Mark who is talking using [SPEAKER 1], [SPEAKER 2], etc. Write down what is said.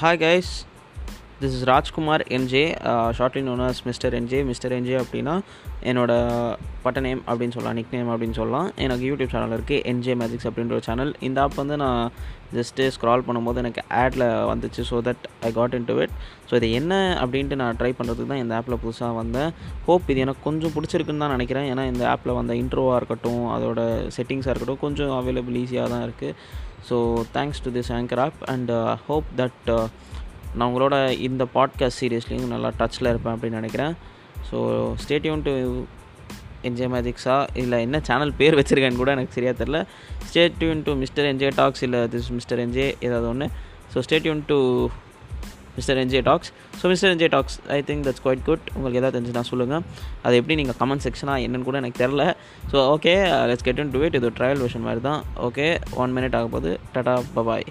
[SPEAKER 1] Hi guys, this is Rajkumar NJ shortly known as mister NJ mister NJ அப்படின்னா என்னோட பட்ட name அப்படின்னு சொல்லலாம் நிக் நேம் அப்படின்னு சொல்லலாம். எனக்கு யூடியூப் சேனல் இருக்குது என்ஜே மேஜிக்ஸ் அப்படின்ற ஒரு சேனல் இந்த ஆப் வந்து நான் ஜஸ்ட்டு ஸ்க்ரால் பண்ணும்போது எனக்கு ஆடில் வந்துச்சு so that I got into it so இது என்ன அப்படின்ட்டு நான் ட்ரை பண்ணுறதுக்கு தான் இந்த ஆப்பில் புதுசாக வந்தேன். ஹோப் இது எனக்கு கொஞ்சம் பிடிச்சிருக்குன்னு தான் நினைக்கிறேன். ஏன்னா இந்த ஆப்பில் வந்த இன்ட்ரோவாக இருக்கட்டும் அதோட செட்டிங்ஸாக இருக்கட்டும் கொஞ்சம் அவைலபிள் ஈஸியாக தான் இருக்குது so thanks to this Anchor app and hope that நான் உங்களோட இந்த பாட்காஸ்ட் சீரியஸ்லேயும் நல்லா டச்சில் இருப்பேன் அப்படின்னு நினைக்கிறேன். So stay tuned to NJ மேஜிக்ஸா இல்லை என்ன சேனல் பேர் வச்சுருக்கேன்னு கூட எனக்கு சரியாக தெரில stay tuned to mister NJ talks இல்லை திஸ் மிஸ்டர் என்ஜே ஏதாவது ஒன்று so stay tuned to mister NJ talks so mister NJ talks I think that's quite good உங்களுக்கு எதாவது தெரிஞ்சுனா சொல்லுங்கள் அது எப்படி நீங்கள் கமெண்ட் செக்ஷனாக என்னன்னு கூட எனக்கு தெரில so okay let's get into it இது ட்ரையல் வெர்ஷன் மாதிரி தான். ஓகே ஒன் மினிட் ஆக போகுது டாடா பபாய்